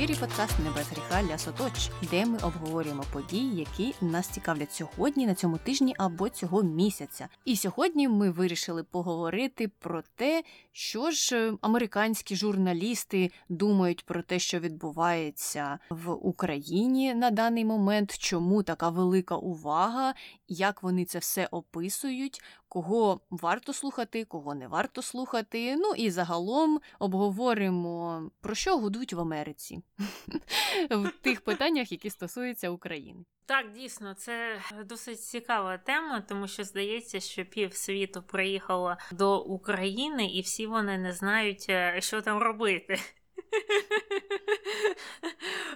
ефірі подкаст «Не без гріха для соточ, де ми обговорюємо події, які нас цікавлять сьогодні, на цьому тижні або цього місяця. І сьогодні ми вирішили поговорити про те, що ж е, американські журналісти думають про те, що відбувається в Україні на даний момент, чому така велика увага, як вони це все описують, кого варто слухати, кого не варто слухати. Ну і загалом обговоримо про що гудуть в Америці в тих питаннях, які стосуються України. Так, дійсно, це досить цікава тема, тому що здається, що пів світу приїхало до України, і всі вони не знають, е, що там робити.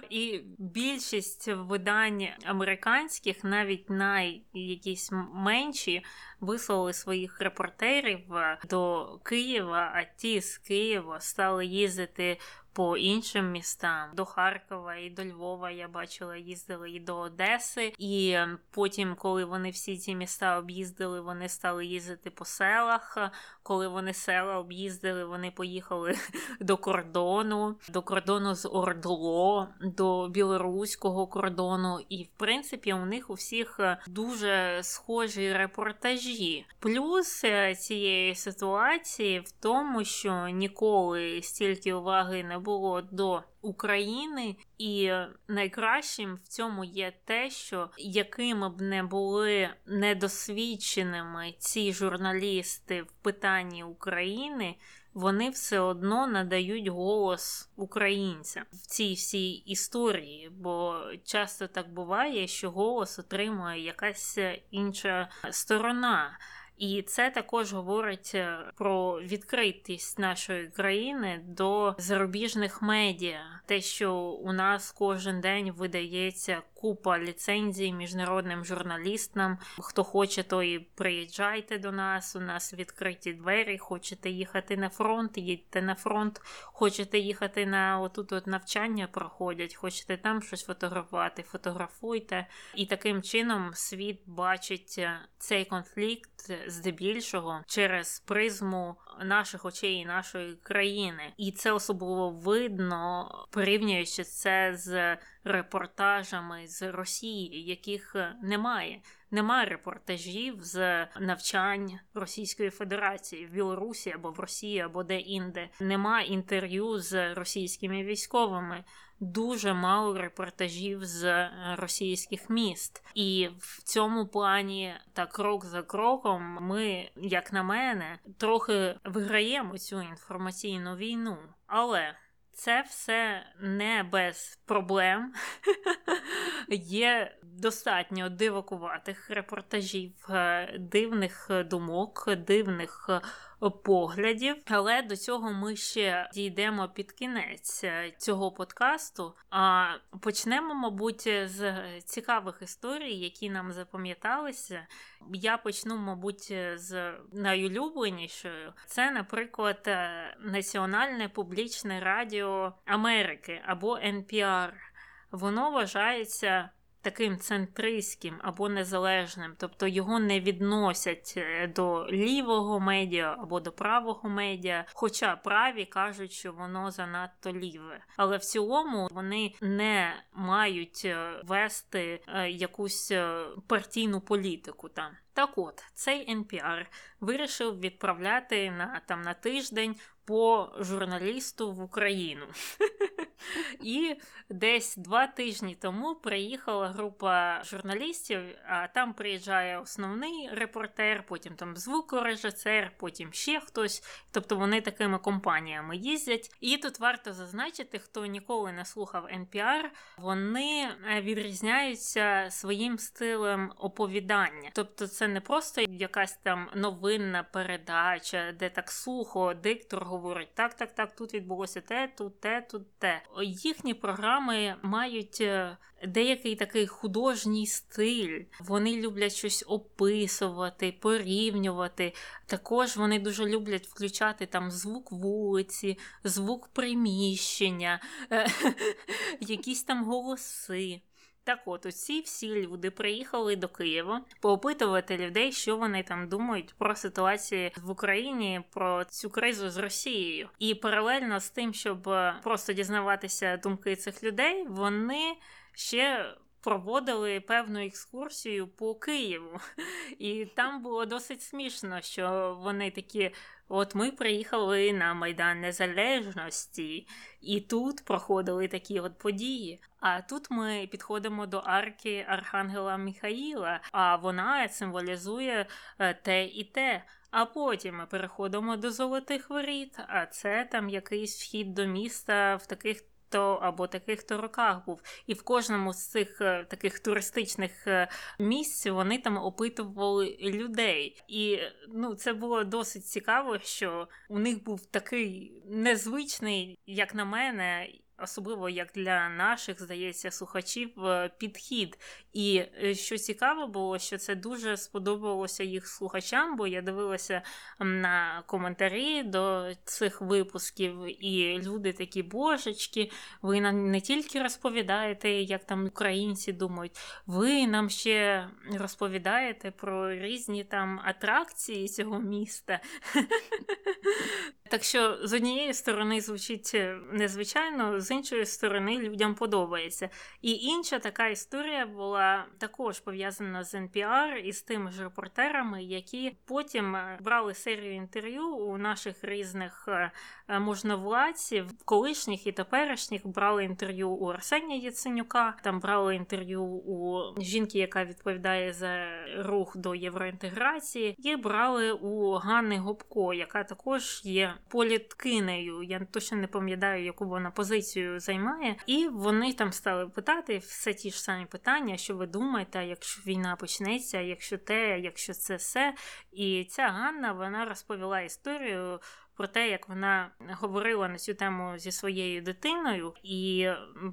І більшість видань американських, навіть най якісь менші, вислали своїх репортерів е, до Києва, а ті з Києва стали їздити по іншим містам до Харкова і до Львова. Я бачила, їздили і до Одеси. І ем, потім, коли вони всі ці міста об'їздили, вони стали їздити по селах. Коли вони села об'їздили, вони поїхали до кордону, до кордону з Ордло, до білоруського кордону. І в принципі у них у всіх е, дуже схожі репортажі. Плюс е, цієї ситуації в тому, що ніколи стільки уваги не було до України, і найкращим в цьому є те, що якими б не були недосвідченими ці журналісти в питанні України. Вони все одно надають голос українцям в цій всій історії, бо часто так буває, що голос отримує якась інша сторона. І це також говорить е, про відкритість нашої країни до зарубіжних медіа, те, що у нас кожен день видається купа ліцензій міжнародним журналістам. Хто хоче, то і приїжджайте до нас. У нас відкриті двері. Хочете їхати на фронт, їдьте на фронт. Хочете їхати на отут от навчання проходять, хочете там щось фотографувати, фотографуйте. І таким чином світ бачить е, цей конфлікт здебільшого через призму наших очей і нашої країни. І це особливо видно, порівнюючи це з репортажами з Росії, яких немає. Немає репортажів з навчань Російської Федерації в Білорусі або в Росії, або де-інде. Немає інтерв'ю з російськими військовими дуже мало репортажів з е, російських міст, і в цьому плані, та крок за кроком, ми, як на мене, трохи виграємо цю інформаційну війну, але. Це все не без проблем. Є достатньо дивакуватих репортажів, е, дивних думок, дивних поглядів. Але до цього ми ще дійдемо під кінець е, цього подкасту. А почнемо, мабуть, з цікавих історій, які нам запам'яталися. Я почну, мабуть, з найулюбленішою. Це, наприклад, е, Національне публічне радіо Америки або NPR. Воно вважається таким центристським або незалежним, тобто його не відносять е, до лівого медіа або до правого медіа, хоча праві кажуть, що воно занадто ліве. Але в цілому вони не мають е, вести е, якусь партійну політику там. Так от, цей NPR вирішив відправляти на там на тиждень по журналісту в Україну. І десь два тижні тому приїхала група журналістів, а там приїжджає основний репортер, потім там звукорежисер, потім ще хтось. Тобто вони такими компаніями їздять. І тут варто зазначити, хто ніколи не слухав NPR, вони е, відрізняються своїм стилем оповідання. Тобто, це не просто якась там новинна передача, де так сухо диктор говорить: так, так, так, тут відбулося те, тут те, тут те. Їхні програми мають е, деякий такий художній стиль. Вони люблять щось описувати, порівнювати. Також вони дуже люблять включати там звук вулиці, звук приміщення, якісь там голоси. Так от, усі всі люди приїхали до Києва поопитувати людей, що вони там думають про ситуацію в Україні, про цю кризу з Росією. І паралельно з тим, щоб е, просто дізнаватися думки цих людей, вони ще проводили певну екскурсію по Києву. І там було досить смішно, що вони такі. От ми приїхали на Майдан Незалежності, і тут проходили такі от події. А тут ми підходимо до арки Архангела Міхаїла, а вона символізує е, те і те. А потім ми переходимо до золотих воріт, а це там якийсь вхід до міста в таких то або таких хто роках був. І в кожному з цих е, таких туристичних е, місць вони там опитували людей. І ну, це було досить цікаво, що у них був такий незвичний, як на мене особливо як для наших, здається, слухачів е, підхід. І е, що цікаво було, що це дуже сподобалося їх слухачам, бо я дивилася на коментарі до цих випусків, і люди такі божечки, ви нам не тільки розповідаєте, як там українці думають, ви нам ще розповідаєте про різні там атракції цього міста. Так що з однієї сторони звучить е, незвичайно, з іншої сторони людям подобається. І інша така історія була також пов'язана з NPR і з тими ж репортерами, які потім е, брали серію інтерв'ю у наших різних е, можновладців, колишніх і теперішніх брали інтерв'ю у Арсенія Яценюка, там брали інтерв'ю у жінки, яка відповідає за рух до євроінтеграції, і брали у Ганни Гопко, яка також є політкинею. Я точно не пам'ятаю, яку вона позицію займає. І вони там стали питати все ті ж самі питання, що ви думаєте, якщо війна почнеться, якщо те, якщо це все. І ця Ганна вона розповіла історію про те, як вона говорила на цю тему зі своєю дитиною, і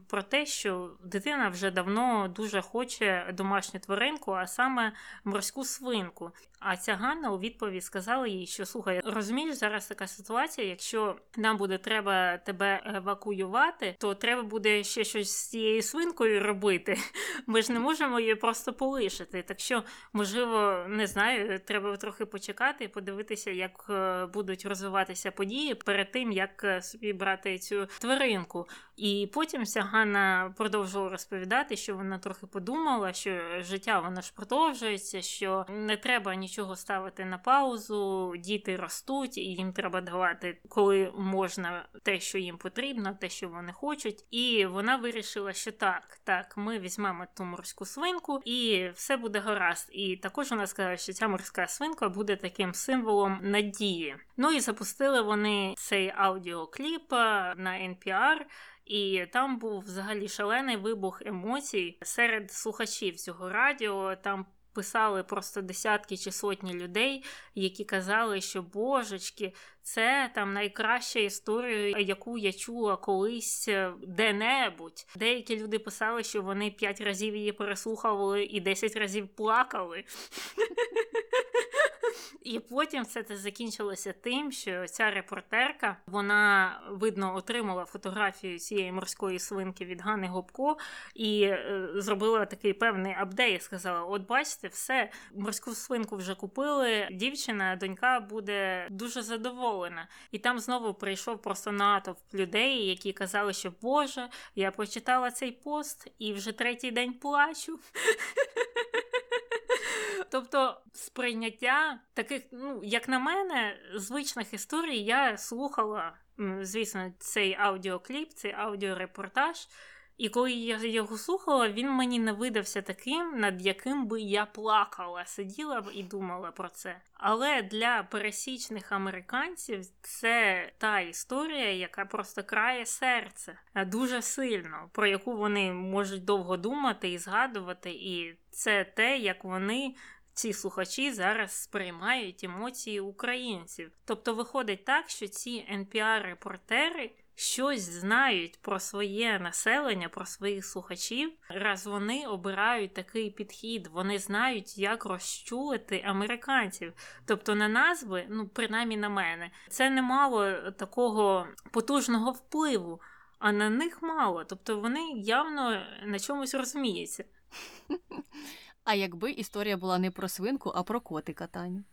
про те, що дитина вже давно дуже хоче домашню тваринку, а саме морську свинку. А ця Ганна у відповідь сказала їй, що слухай, розумієш, зараз така ситуація. Якщо нам буде треба тебе евакуювати, то треба буде ще щось з цією свинкою робити. Ми ж не можемо її просто полишити. Так що, можливо, не знаю, треба трохи почекати і подивитися, як е, будуть розвиватися події перед тим, як е, собі брати цю тваринку. І потім ця Ганна продовжувала розповідати, що вона трохи подумала, що життя воно ж продовжується, що не треба нічого ставити на паузу, діти ростуть, і їм треба давати, коли можна те, що їм потрібно, те, що вони хочуть. І вона вирішила, що так, так, ми візьмемо ту морську свинку, і все буде гаразд. І також вона сказала, що ця морська свинка буде таким символом надії. Ну і запустили вони цей аудіокліп на NPR, і там був взагалі шалений вибух емоцій серед слухачів цього радіо. Там писали просто десятки чи сотні людей, які казали, що божечки, це там найкраща історія, яку я чула колись е, де-небудь. Деякі люди писали, що вони п'ять разів її переслухали і десять разів плакали. І потім все це закінчилося тим, що ця репортерка вона видно отримала фотографію цієї морської свинки від Гани Гопко і е, зробила такий певний апдейт. Сказала: От, бачите, все, морську свинку вже купили. Дівчина, донька буде дуже задоволена. І там знову прийшов просто натовп людей, які казали, що Боже, я прочитала цей пост і вже третій день плачу. Тобто сприйняття таких, ну, як на мене, звичних історій я слухала, звісно, цей аудіокліп, цей аудіорепортаж. І коли я його слухала, він мені не видався таким, над яким би я плакала, сиділа б і думала про це. Але для пересічних американців це та історія, яка просто крає серце дуже сильно, про яку вони можуть довго думати і згадувати. І це те, як вони ці слухачі зараз сприймають емоції українців. Тобто виходить так, що ці NPR-репортери щось знають про своє населення, про своїх слухачів, раз вони обирають такий підхід, вони знають, як розчулити американців. Тобто на назви, ну принаймні на мене, це не мало такого потужного впливу. а на них мало. Тобто вони явно на чомусь розуміються. А якби історія була не про свинку, а про котика, Таню?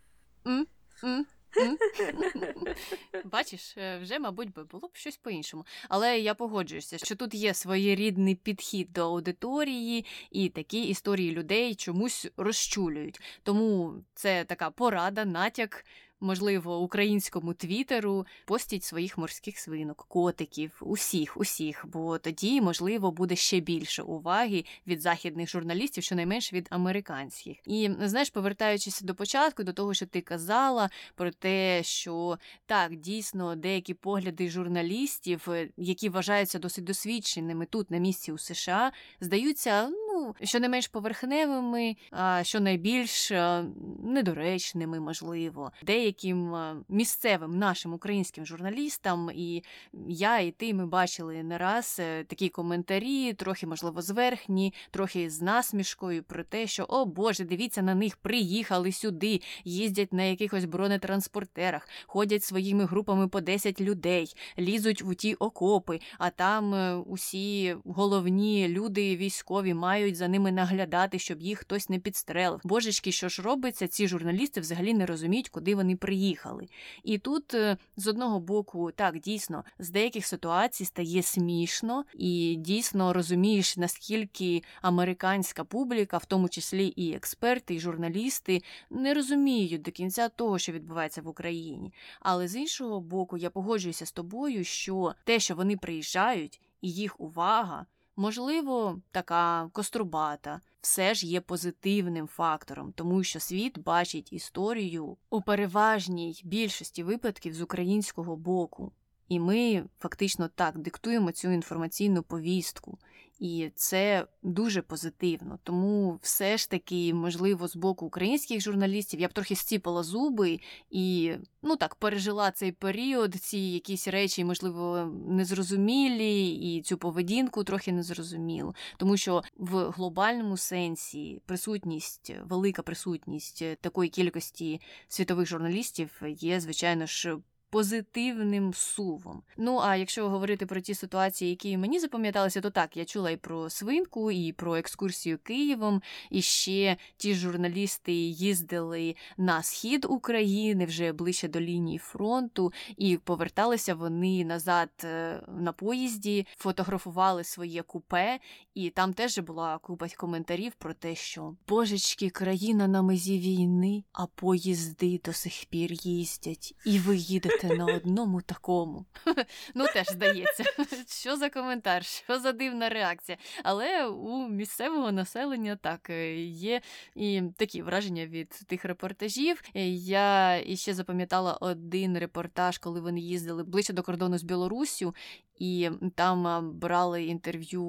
Бачиш, е, вже, мабуть, би було б щось по-іншому. Але я погоджуюся, що тут є своєрідний підхід до аудиторії, і такі історії людей чомусь розчулюють. Тому це така порада, натяк можливо, українському твіттеру постіть своїх морських свинок, котиків, усіх, усіх, бо тоді, можливо, буде ще більше уваги від західних журналістів, щонайменш від американських. І знаєш, повертаючись до початку, до того, що ти казала про те, що так дійсно деякі погляди журналістів, е, які вважаються досить досвідченими тут на місці у США, здаються ну що не менш поверхневими, а що найбільш е, недоречними, можливо, деяким е, місцевим нашим українським журналістам, і я, і ти ми бачили не раз е, такі коментарі, трохи, можливо, зверхні, трохи з насмішкою про те, що о Боже, дивіться, на них приїхали сюди, їздять на якихось бронетранспортерах, ходять своїми групами по 10 людей, лізуть в ті окопи, а там усі головні люди військові мають за ними наглядати, щоб їх хтось не підстрелив. Божечки, що ж робиться, ці журналісти взагалі не розуміють, куди вони приїхали. І тут е, з одного боку, так дійсно, з деяких ситуацій стає смішно, і дійсно розумієш, наскільки американська публіка, в тому числі і експерти, і журналісти, не розуміють до кінця того, що відбувається в Україні. Але з іншого боку, я погоджуюся з тобою, що те, що вони приїжджають, і їх увага. Можливо, така кострубата все ж є позитивним фактором, тому що світ бачить історію у переважній більшості випадків з українського боку. І ми фактично так диктуємо цю інформаційну повістку. І це дуже позитивно. Тому все ж таки, можливо, з боку українських журналістів я б трохи стіпала зуби і ну так пережила цей період, ці якісь речі, можливо, незрозумілі, і цю поведінку трохи незрозумілу. Тому що в глобальному сенсі присутність, велика присутність такої кількості світових журналістів є, звичайно ж позитивним сувом. Ну а якщо говорити про ті ситуації, які мені запам'яталися, то так я чула і про свинку, і про екскурсію Києвом. І ще ті журналісти їздили на схід України вже ближче до лінії фронту, і поверталися вони назад е, на поїзді, фотографували своє купе, і там теж була купа коментарів про те, що божечки, країна на мезі війни, а поїзди до сих пір їздять, і ви їдете бути на одному такому. Ну, теж здається, що за коментар, що за дивна реакція. Але у місцевого населення так е, є і такі враження від тих репортажів. Я іще запам'ятала один репортаж, коли вони їздили ближче до кордону з Білоруссю, і там брали інтерв'ю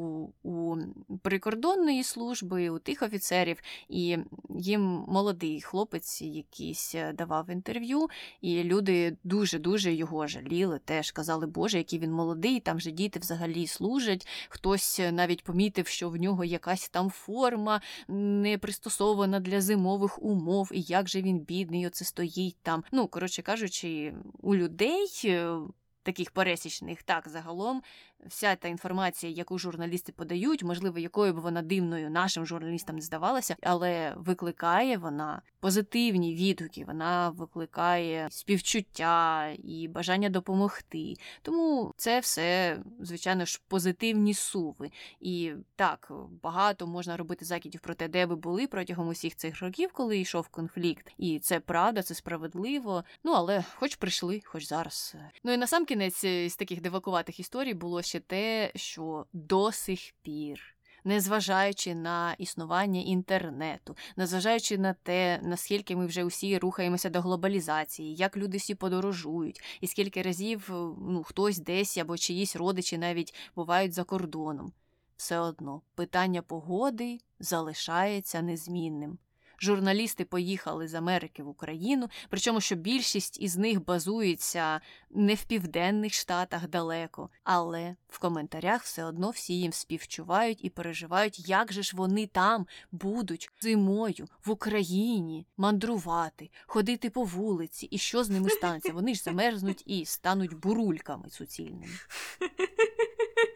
у прикордонної служби, у тих офіцерів, і їм молодий хлопець якийсь е, давав інтерв'ю, і люди дуже-дуже його жаліли. Теж казали, Боже, який він молодий, там же діти взагалі служать. Хтось е, навіть помітив, що в нього якась там форма не пристосована для зимових умов, і як же він бідний, оце стоїть там. Ну, коротше кажучи, у людей. Е, таких пересічних, так загалом вся та інформація, яку журналісти подають, можливо, якою б вона дивною нашим журналістам не здавалася, але викликає вона позитивні відгуки, вона викликає співчуття і бажання допомогти. Тому це все, звичайно ж, позитивні суви. І так, багато можна робити закидів про те, де ви були протягом усіх цих років, коли йшов конфлікт. І це правда, це справедливо. Ну але хоч прийшли, хоч зараз. Ну і на сам кінець з таких дивакуватих історій було ще те, що до сих пір. Незважаючи на існування інтернету, незважаючи на те, наскільки ми вже усі рухаємося до глобалізації, як люди всі подорожують, і скільки разів ну, хтось десь або чиїсь родичі навіть бувають за кордоном, все одно питання погоди залишається незмінним журналісти поїхали з Америки в Україну, причому що більшість із них базується не в південних штатах далеко, але в коментарях все одно всі їм співчувають і переживають, як же ж вони там будуть зимою в Україні мандрувати, ходити по вулиці, і що з ними станеться? Вони ж замерзнуть і стануть бурульками суцільними.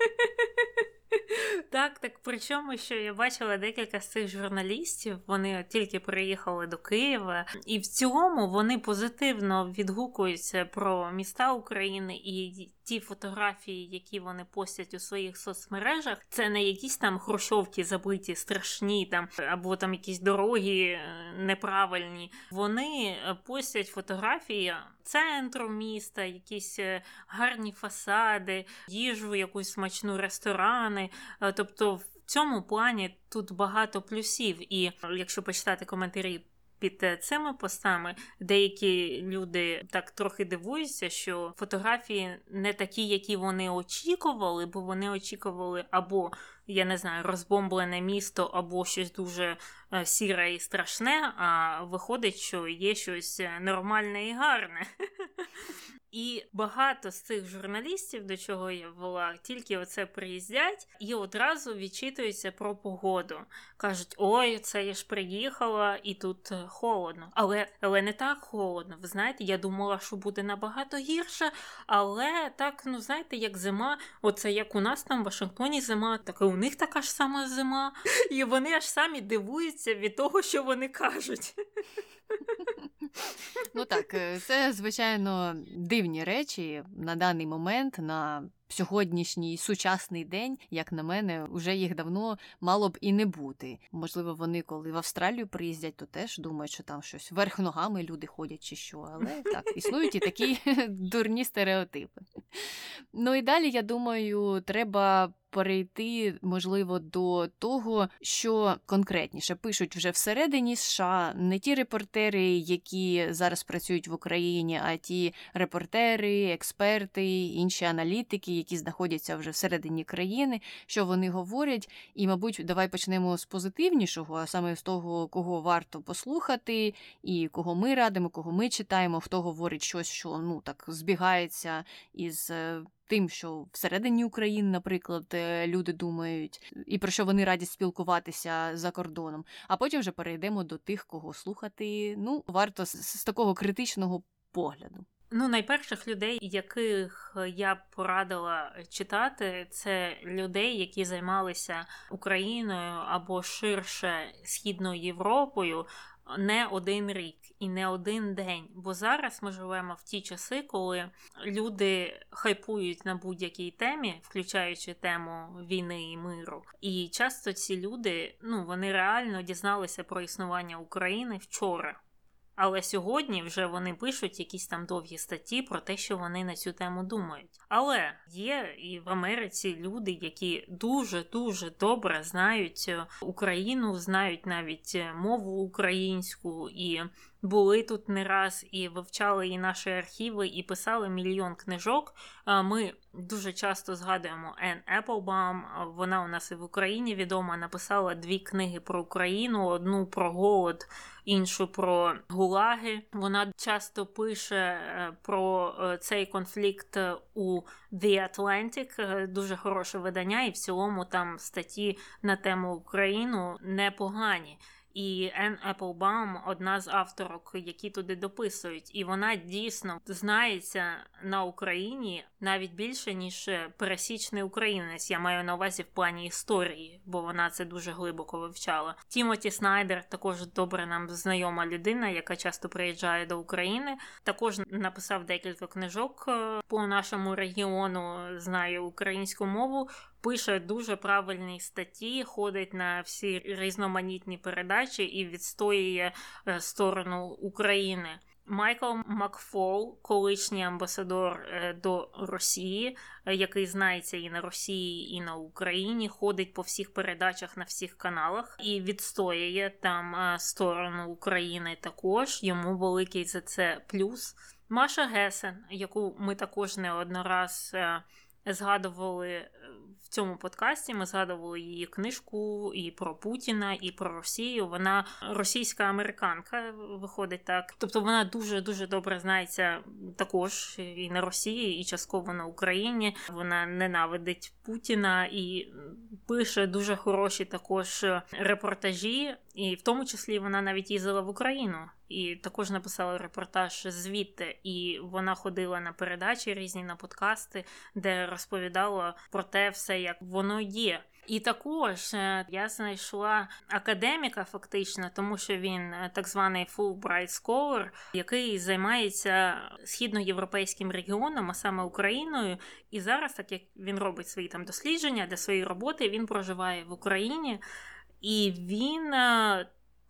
Так, так причому, що я бачила декілька з цих журналістів, вони тільки приїхали до Києва, і в цілому вони позитивно відгукуються про міста України і ті фотографії, які вони постять у своїх соцмережах, це не якісь там хрущовки забиті, страшні там, або там якісь дороги е, неправильні. Вони е, постять фотографії центру міста, якісь е, гарні фасади, їжу, якусь смачну ресторани. Тобто в цьому плані тут багато плюсів. І якщо почитати коментарі під е, цими постами. Деякі люди так трохи дивуються, що фотографії не такі, які вони очікували, бо вони очікували або, я не знаю, розбомблене місто, або щось дуже сіре і страшне. А виходить, що є щось е, нормальне і гарне. І багато з цих журналістів, до чого я була, тільки оце приїздять і одразу відчитуються про погоду. Кажуть, ой, це я ж приїхала, і тут е, холодно. Але але не так холодно. Ви знаєте, я думала, що буде набагато гірше, але так, ну знаєте, як зима, оце як у нас там в Вашингтоні зима, так і у них така ж сама зима. І вони аж самі дивуються від того, що вони кажуть. Ну так, е, це звичайно дивні речі на даний момент. на Сьогоднішній сучасний день, як на мене, вже їх давно мало б і не бути. Можливо, вони, коли в Австралію приїздять, то теж думають, що там щось верх ногами люди ходять чи що. Але так, існують і такі дурні стереотипи. Ну і далі, я думаю, треба перейти, можливо, до того, що конкретніше пишуть вже всередині США не ті репортери, які зараз працюють в Україні, а ті репортери, експерти, інші аналітики, які знаходяться вже всередині країни, що вони говорять. І, мабуть, давай почнемо з позитивнішого, а саме з того, кого варто послухати, і кого ми радимо, кого ми читаємо, хто говорить щось, що ну так збігається із е, тим, що всередині України, наприклад, е, люди думають, і про що вони раді спілкуватися за кордоном. А потім вже перейдемо до тих, кого слухати. Ну, варто з, з такого критичного погляду. Ну, найперших людей, яких я б порадила читати, це людей, які займалися Україною або ширше східною Європою не один рік і не один день. Бо зараз ми живемо в ті часи, коли люди хайпують на будь-якій темі, включаючи тему війни і миру. І часто ці люди ну вони реально дізналися про існування України вчора. Але сьогодні вже вони пишуть якісь там довгі статті про те, що вони на цю тему думають. Але є і в Америці люди, які дуже дуже добре знають е, Україну, знають навіть е, мову українську і були тут не раз і вивчали і наші архіви, і писали мільйон книжок. Ми дуже часто згадуємо Ен Еплбаум. Вона у нас і в Україні відома. Написала дві книги про Україну: одну про голод, іншу про гулаги. Вона часто пише е, про е, цей конфлікт у The Atlantic, е, дуже хороше видання, і в цілому там статті на тему Україну непогані. І Ен Еплбаум одна з авторок, які туди дописують, і вона дійсно знається на Україні навіть більше ніж пересічний українець. Я маю на увазі в плані історії, бо вона це дуже глибоко вивчала. Тімоті Снайдер також добре нам знайома людина, яка часто приїжджає до України. Також написав декілька книжок е, по нашому регіону, знає українську мову пише дуже правильні статті, ходить на всі різноманітні передачі і відстоює е, сторону України. Майкл Макфол, колишній амбасадор е, до Росії, е, який знається і на Росії, і на Україні, ходить по всіх передачах на всіх каналах і відстоює там сторону України. Також йому великий за це плюс. Маша Гесен, яку ми також не однораз згадували в цьому подкасті ми згадували її книжку і про Путіна, і про Росію. Вона російська американка, виходить так. Тобто вона дуже дуже добре знається також і на Росії, і частково на Україні. Вона ненавидить Путіна і пише дуже хороші також репортажі, і в тому числі вона навіть їздила в Україну і також написала репортаж звідти. І вона ходила на передачі різні на подкасти, де розповідала про те все, як воно є. І також е, я знайшла академіка, фактично, тому що він е, так званий Fulbright Scholar, який займається східноєвропейським регіоном, а саме Україною. І зараз, так як він робить свої там дослідження для своєї роботи, він проживає в Україні, і він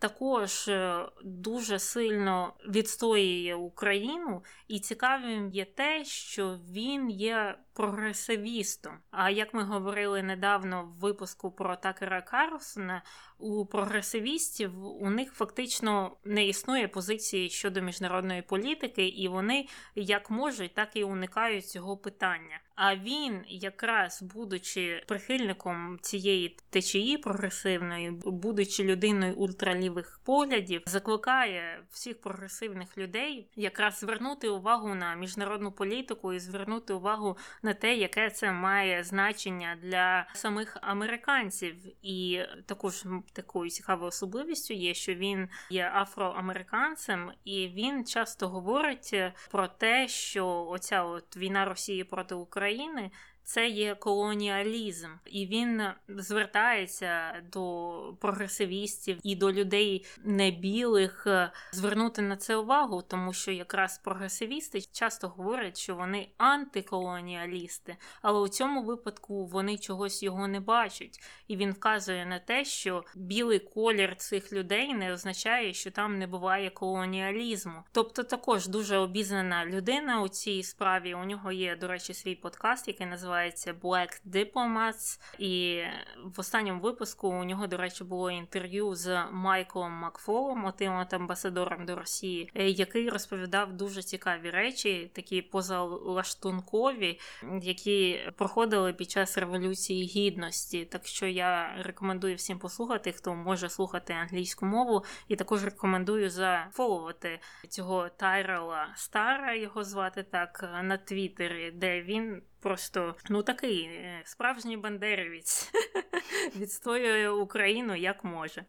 також е, дуже сильно відстоює Україну, і цікавим є те, що він є прогресивістом. А як ми говорили недавно в випуску про Такера Карлсона, у прогресивістів у них фактично не існує позиції щодо міжнародної політики, і вони як можуть, так і уникають цього питання. А він, якраз будучи прихильником цієї течії прогресивної, будучи людиною ультралівих поглядів, закликає всіх прогресивних людей якраз звернути увагу на міжнародну політику і звернути увагу на те, яке це має значення для самих американців. І також такою цікавою особливістю є, що він є афроамериканцем, і він часто говорить про те, що оця от війна Росії проти України це є колоніалізм, і він звертається до прогресивістів і до людей небілих е, звернути на це увагу, тому що якраз прогресивісти часто говорять, що вони антиколоніалісти, але у цьому випадку вони чогось його не бачать, і він вказує на те, що білий колір цих людей не означає, що там не буває колоніалізму. Тобто, також дуже обізнана людина у цій справі. У нього є, до речі, свій подкаст, який називається називається Black Diplomats. І в останньому випуску у нього, до речі, було інтерв'ю з Майклом Макфолом, отим от амбасадором до Росії, е, який розповідав дуже цікаві речі, такі позалаштункові, які проходили під час революції гідності. Так що я рекомендую всім послухати, хто може слухати англійську мову, і також рекомендую зафоловати цього Тайрела Стара, його звати так, на Твіттері, де він просто ну такий е, справжній бандерівець відстоює Україну як може.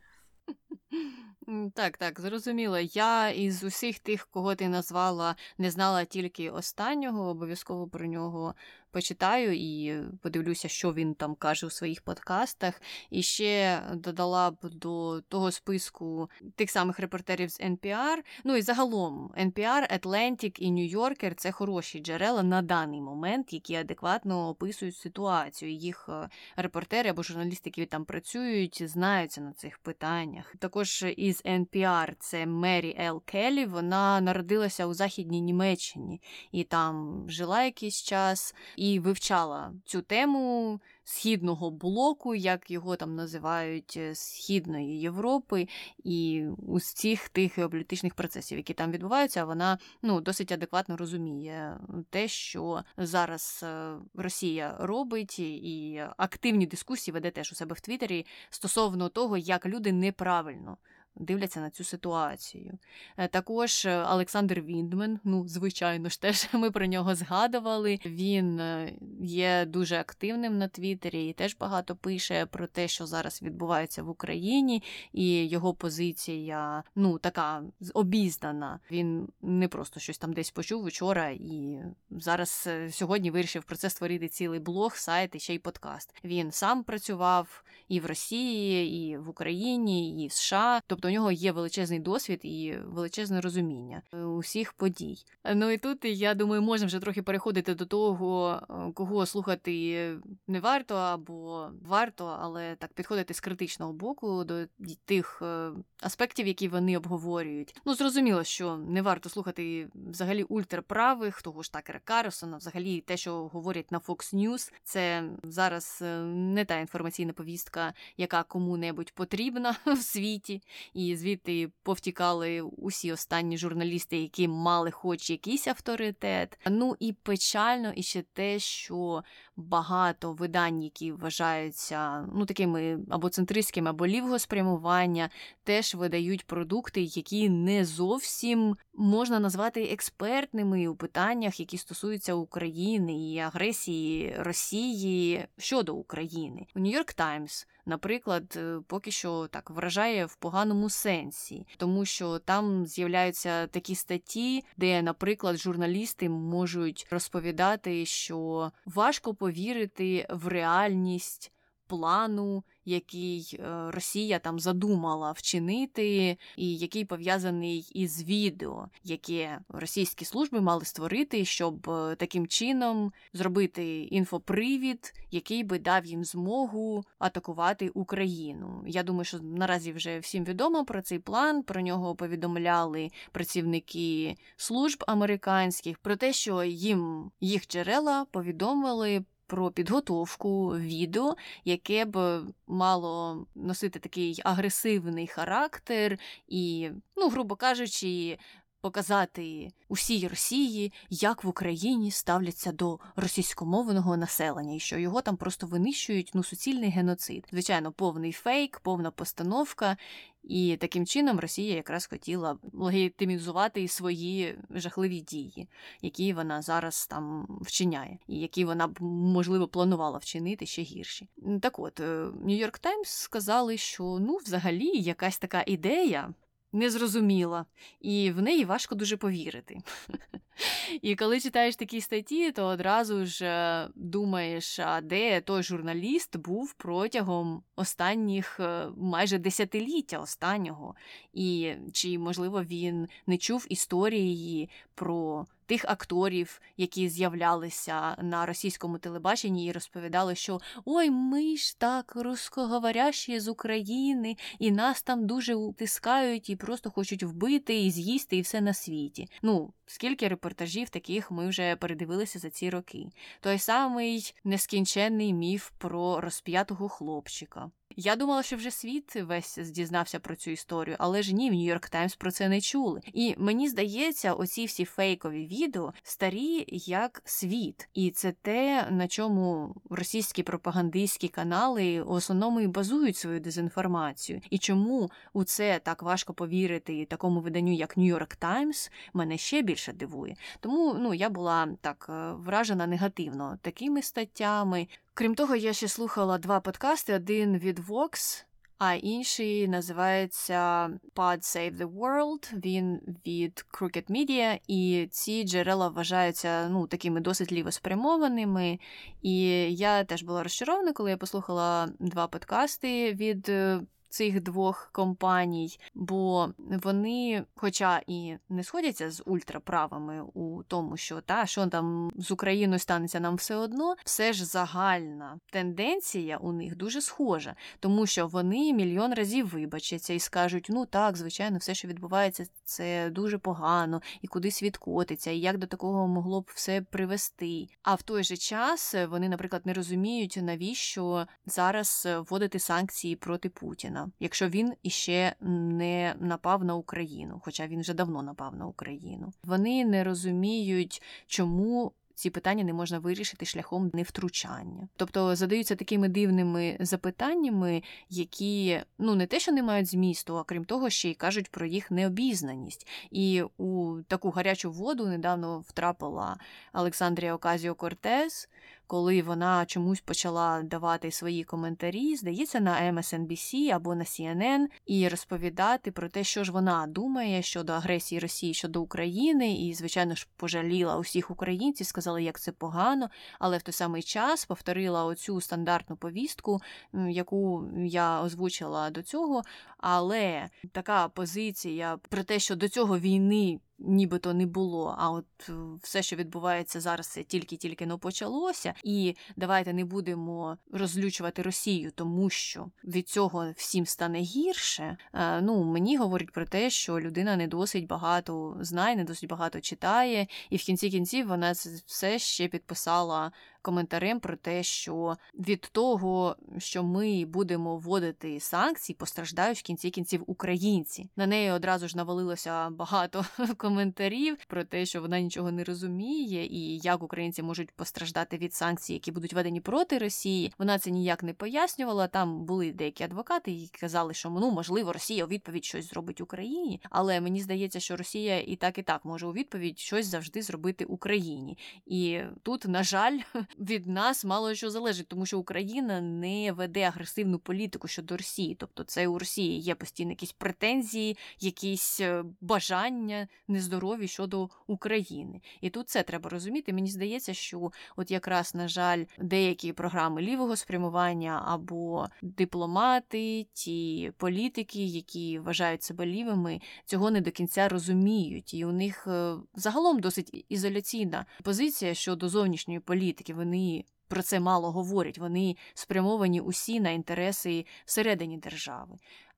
Так, так, зрозуміло. Я із усіх тих, кого ти назвала, не знала тільки останнього, обов'язково про нього почитаю і подивлюся, що він там каже у своїх подкастах. І ще додала б до того списку тих самих репортерів з NPR. Ну і загалом NPR, Atlantic і New Yorker – це хороші джерела на даний момент, які адекватно описують ситуацію. Їх е, репортери або журналісти, які там працюють, знаються на цих питаннях. Також із NPR це Мері Ел Келлі. Вона народилася у Західній Німеччині і там жила якийсь час і вивчала цю тему східного блоку, як його там називають е, Східної Європи, і усіх тих геополітичних процесів, які там відбуваються, вона ну досить адекватно розуміє те, що зараз е, Росія робить, і активні дискусії веде теж у себе в Твіттері стосовно того, як люди неправильно дивляться на цю ситуацію. Е, також е, Олександр Віндмен, ну, звичайно ж, теж ми про нього згадували. Він е, є дуже активним на Твіттері і теж багато пише про те, що зараз відбувається в Україні, і його позиція ну, така обізнана. Він не просто щось там десь почув вчора і зараз сьогодні вирішив про це створити цілий блог, сайт і ще й подкаст. Він сам працював і в Росії, і в Україні, і в США. Тобто у нього є величезний досвід і величезне розуміння е, усіх подій. Ну і тут я думаю, можемо вже трохи переходити до того, е, кого слухати не варто або варто, але так підходити з критичного боку до тих е, аспектів, які вони обговорюють. Ну зрозуміло, що не варто слухати взагалі ультраправих, того ж Такера Карсона, взагалі те, що говорять на Fox News, це зараз не та інформаційна повістка, яка кому-небудь потрібна в світі і звідти повтікали усі останні журналісти, які мали хоч якийсь авторитет. Ну і печально і ще те, що що багато видань, які вважаються ну такими або центристськими, або лівого спрямування, теж видають продукти, які не зовсім можна назвати експертними у питаннях, які стосуються України і агресії Росії щодо України. У Нью-Йорк Таймс наприклад, е, поки що так вражає в поганому сенсі, тому що там з'являються такі статті, де, наприклад, журналісти можуть розповідати, що важко повірити в реальність плану, який е, Росія там задумала вчинити, і який пов'язаний із відео, яке російські служби мали створити, щоб е, таким чином зробити інфопривід, який би дав їм змогу атакувати Україну. Я думаю, що наразі вже всім відомо про цей план. Про нього повідомляли працівники служб американських про те, що їм їх джерела повідомили про підготовку відео, яке б мало носити такий агресивний характер і, ну, грубо кажучи, показати усій Росії, як в Україні ставляться до російськомовного населення, і що його там просто винищують ну суцільний геноцид. Звичайно, повний фейк, повна постановка. І таким чином Росія якраз хотіла легітимізувати свої жахливі дії, які вона зараз там вчиняє, і які вона б можливо планувала вчинити ще гірші. Так от Нью-Йорк Таймс сказали, що ну, взагалі, якась така ідея незрозуміла, і в неї важко дуже повірити. І коли читаєш такі статті, то одразу ж е, думаєш, а де той журналіст був протягом останніх е, майже десятиліття останнього, і чи, можливо, він не чув історії про тих акторів, які з'являлися на російському телебаченні і розповідали, що ой, ми ж так русскоговорящі з України, і нас там дуже утискають і просто хочуть вбити і з'їсти, і все на світі. Ну, скільки репортажів таких ми вже передивилися за ці роки. Той самий нескінченний міф про розп'ятого хлопчика. Я думала, що вже світ весь дізнався про цю історію, але ж ні, в Нью-Йорк Таймс про це не чули. І мені здається, оці всі фейкові відео старі як світ, і це те, на чому російські пропагандистські канали в основному і базують свою дезінформацію. І чому у це так важко повірити такому виданню, як Нью-Йорк Таймс, мене ще більше дивує. Тому ну я була так е, вражена негативно такими статтями. Крім того, я ще слухала два подкасти: один від Vox, а інший називається Pod Save the World. Він від Crooked Media, і ці джерела вважаються ну, такими досить лівоспрямованими. І я теж була розчарована, коли я послухала два подкасти від е, цих двох компаній, бо вони, хоча і не сходяться з ультраправими у тому, що та що там з Україною станеться нам все одно, все ж загальна тенденція у них дуже схожа, тому що вони мільйон разів вибачаться і скажуть: ну так, звичайно, все, що відбувається, це дуже погано, і куди світ котиться, і як до такого могло б все привести. А в той же час вони, наприклад, не розуміють, навіщо зараз вводити санкції проти Путіна якщо він іще не напав на Україну, хоча він вже давно напав на Україну. Вони не розуміють, чому. Ці питання не можна вирішити шляхом невтручання. Тобто задаються такими дивними запитаннями, які ну не те, що не мають змісту, а крім того, ще й кажуть про їх необізнаність. І у таку гарячу воду недавно втрапила Олександрія Оказіо Кортес, коли вона чомусь почала давати свої коментарі, здається, на MSNBC або на CNN, і розповідати про те, що ж вона думає щодо агресії Росії щодо України, і, звичайно ж, пожаліла усіх українців, сказала, як це погано, але в той самий час повторила оцю стандартну повістку, яку я озвучила до цього. Але така позиція про те, що до цього війни нібито не було. А от е, все, що відбувається зараз, це тільки-тільки не почалося. І давайте не будемо розлючувати Росію, тому що від цього всім стане гірше. Е, ну мені говорить про те, що людина не досить багато знає, не досить багато читає, і в кінці кінців вона все ще підписала коментарем про те, що від того, що ми будемо вводити санкції, постраждають в кінці кінців українці. На неї одразу ж навалилося багато коментарів про те, що вона нічого не розуміє, і як українці можуть постраждати від санкцій, які будуть введені проти Росії. Вона це ніяк не пояснювала. Там були деякі адвокати, які казали, що ну можливо Росія у відповідь щось зробить Україні, але мені здається, що Росія і так і так може у відповідь щось завжди зробити Україні. І тут, на жаль, від нас мало що залежить, тому що Україна не веде агресивну політику щодо Росії. Тобто, це у Росії є постійно якісь претензії, якісь е, бажання нездорові щодо України. І тут це треба розуміти. Мені здається, що от якраз на жаль, деякі програми лівого спрямування або дипломати, ті політики, які вважають себе лівими, цього не до кінця розуміють, і у них е, загалом досить ізоляційна позиція щодо зовнішньої політики. Вони про це мало говорять. Вони спрямовані усі на інтереси всередині держави.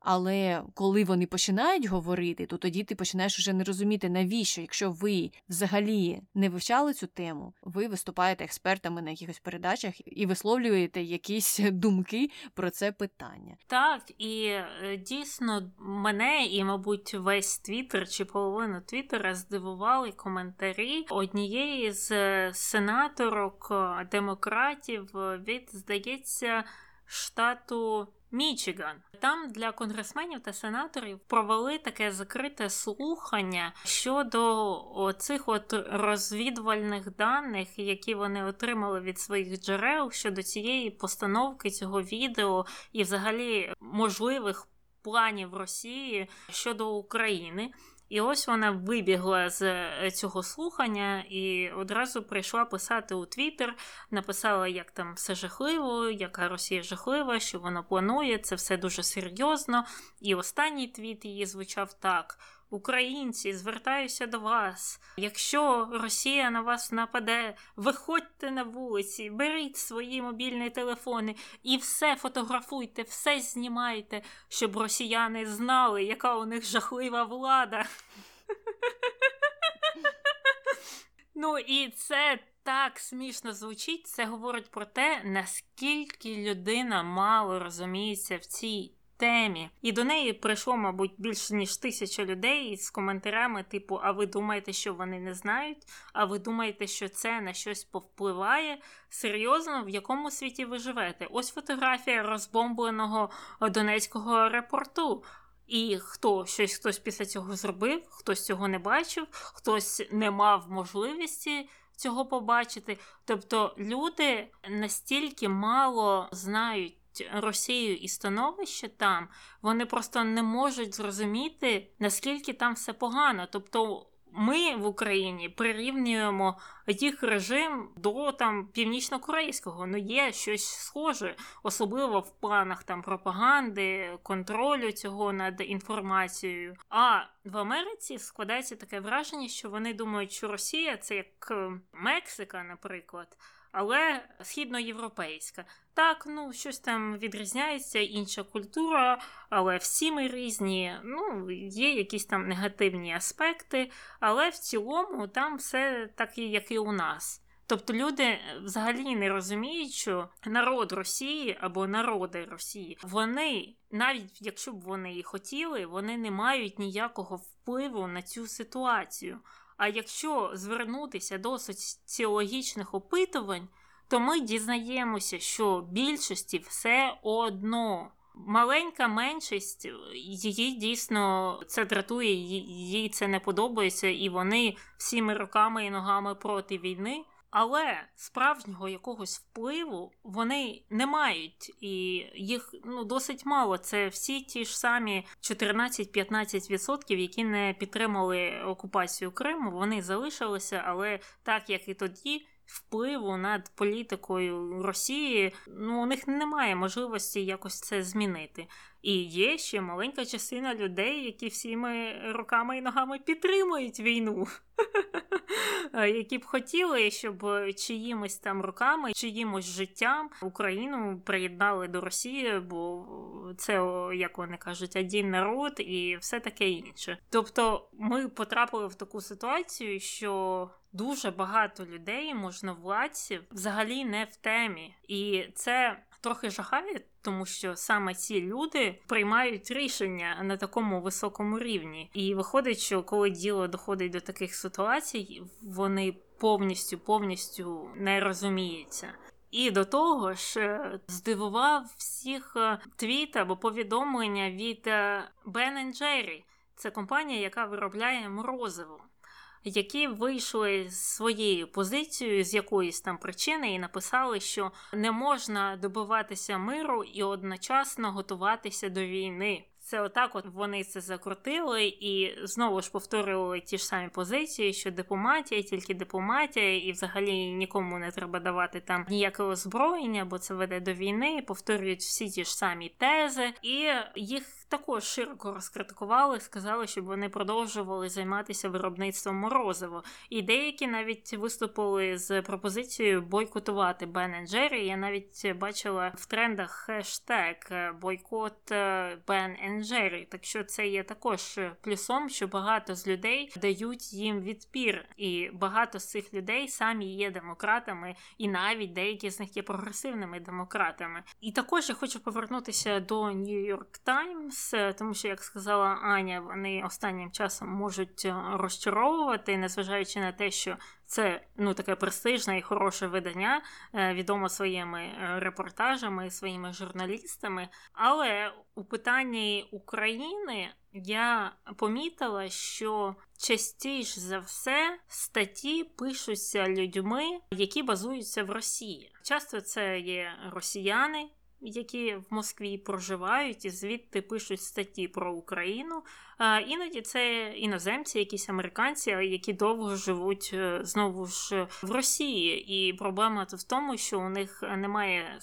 Але коли вони починають говорити, то тоді ти починаєш вже не розуміти, навіщо, якщо ви взагалі не вивчали цю тему, ви виступаєте експертами на якихось передачах і висловлюєте якісь думки про це питання. Так, і е, дійсно мене і, мабуть, весь твіттер чи половину твіттера здивували коментарі однієї з сенаторок е, демократів е, від, здається, штату. Мічиган там для конгресменів та сенаторів провели таке закрите слухання щодо цих от розвідувальних даних, які вони отримали від своїх джерел щодо цієї постановки цього відео і, взагалі, можливих планів Росії щодо України. І ось вона вибігла з е, цього слухання і одразу прийшла писати у Твіттер, написала, як там все жахливо, яка Росія жахлива, що вона планує, це все дуже серйозно. І останній твіт її звучав так. Українці, звертаюся до вас. Якщо Росія на вас нападе, виходьте на вулиці, беріть свої мобільні телефони і все фотографуйте, все знімайте, щоб росіяни знали, яка у них жахлива влада. Ну і це так смішно звучить. Це говорить про те, наскільки людина мало розуміється в цій темі. І до неї прийшло, мабуть, більше ніж тисяча людей з коментарями, типу: А ви думаєте, що вони не знають? А ви думаєте, що це на щось повпливає? Серйозно, в якому світі ви живете? Ось фотографія розбомбленого Донецького аеропорту. І хто щось хтось після цього зробив, хтось цього не бачив, хтось не мав можливості цього побачити. Тобто люди настільки мало знають Росію і становище там, вони просто не можуть зрозуміти, наскільки там все погано. Тобто. Ми в Україні прирівнюємо їх режим до там північно-корейського. Ну є щось схоже, особливо в планах там пропаганди, контролю цього над інформацією. А в Америці складається таке враження, що вони думають, що Росія це як е, Мексика, наприклад але східноєвропейська. Так, ну щось там відрізняється, інша культура, але всі ми різні. Ну, є якісь там негативні аспекти, але в цілому там все так, як і у нас. Тобто люди взагалі не розуміють, що народ Росії або народи Росії, вони, навіть якщо б вони і хотіли, вони не мають ніякого впливу на цю ситуацію. А якщо звернутися до соціологічних опитувань, то ми дізнаємося, що більшості все одно. Маленька меншість, її дійсно це дратує, їй це не подобається, і вони всіми руками і ногами проти війни. Але справжнього якогось впливу вони не мають, і їх ну досить мало. Це всі ті ж самі 14-15%, які не підтримали окупацію Криму. Вони залишилися, але так як і тоді впливу над політикою Росії, ну у них немає можливості якось це змінити. І є ще маленька частина людей, які всіми руками і ногами підтримують війну, які б хотіли, щоб чиїмось там руками, чиїмось життям Україну приєднали до Росії, бо це, як вони кажуть, один народ і все таке інше. Тобто ми потрапили в таку ситуацію, що дуже багато людей, можновладців, взагалі не в темі, і це трохи жахає, тому що саме ці люди приймають рішення на такому високому рівні. І виходить, що коли діло доходить до таких ситуацій, вони повністю повністю не розуміються. І до того ж е, здивував всіх е, твіт або повідомлення від е, Ben Jerry. Це компанія, яка виробляє морозиво які вийшли з своєю позицією з якоїсь там причини, і написали, що не можна добиватися миру і одночасно готуватися до війни. Це отак, от вони це закрутили і знову ж повторювали ті ж самі позиції, що дипломатія, тільки дипломатія, і взагалі нікому не треба давати там ніяке озброєння, бо це веде до війни. Повторюють всі ті ж самі тези, і їх також широко розкритикували, сказали, щоб вони продовжували займатися виробництвом морозиво. І деякі навіть виступили з пропозицією бойкотувати Бен Джері. Я навіть бачила в трендах хештег бойкот Бен Джері. Так що це є також плюсом, що багато з людей дають їм відпір, і багато з цих людей самі є демократами, і навіть деякі з них є прогресивними демократами. І також я хочу повернутися до New York Times. Е, тому що, як сказала Аня, вони останнім часом можуть е, розчаровувати, незважаючи на те, що це ну таке престижне і хороше видання, е, відомо своїми репортажами, своїми журналістами. Але у питанні України я помітила, що частіше за все статті пишуться людьми, які базуються в Росії. Часто це є росіяни які в Москві проживають і звідти пишуть статті про Україну. Іноді це іноземці, якісь американці, які довго живуть е, знову ж в Росії. І проблема в тому, що у них немає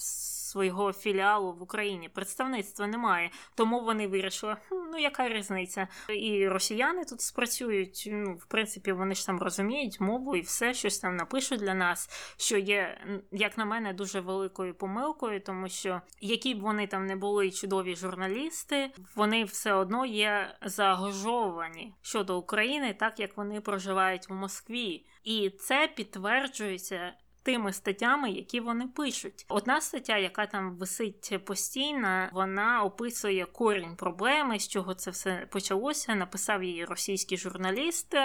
свого філіалу в Україні. Представництва немає, тому вони вирішили, ну яка різниця? І росіяни тут спрацюють. Ну, в принципі, вони ж там розуміють мову і все щось там напишуть для нас, що є, як на мене, дуже великою помилкою, тому що які б вони там не були чудові журналісти, вони все одно є загожовані щодо України, так як вони проживають в Москві, і це підтверджується тими статтями, які вони пишуть. Одна стаття, яка там висить постійно, вона описує корінь проблеми, з чого це все почалося. Написав її російський журналіст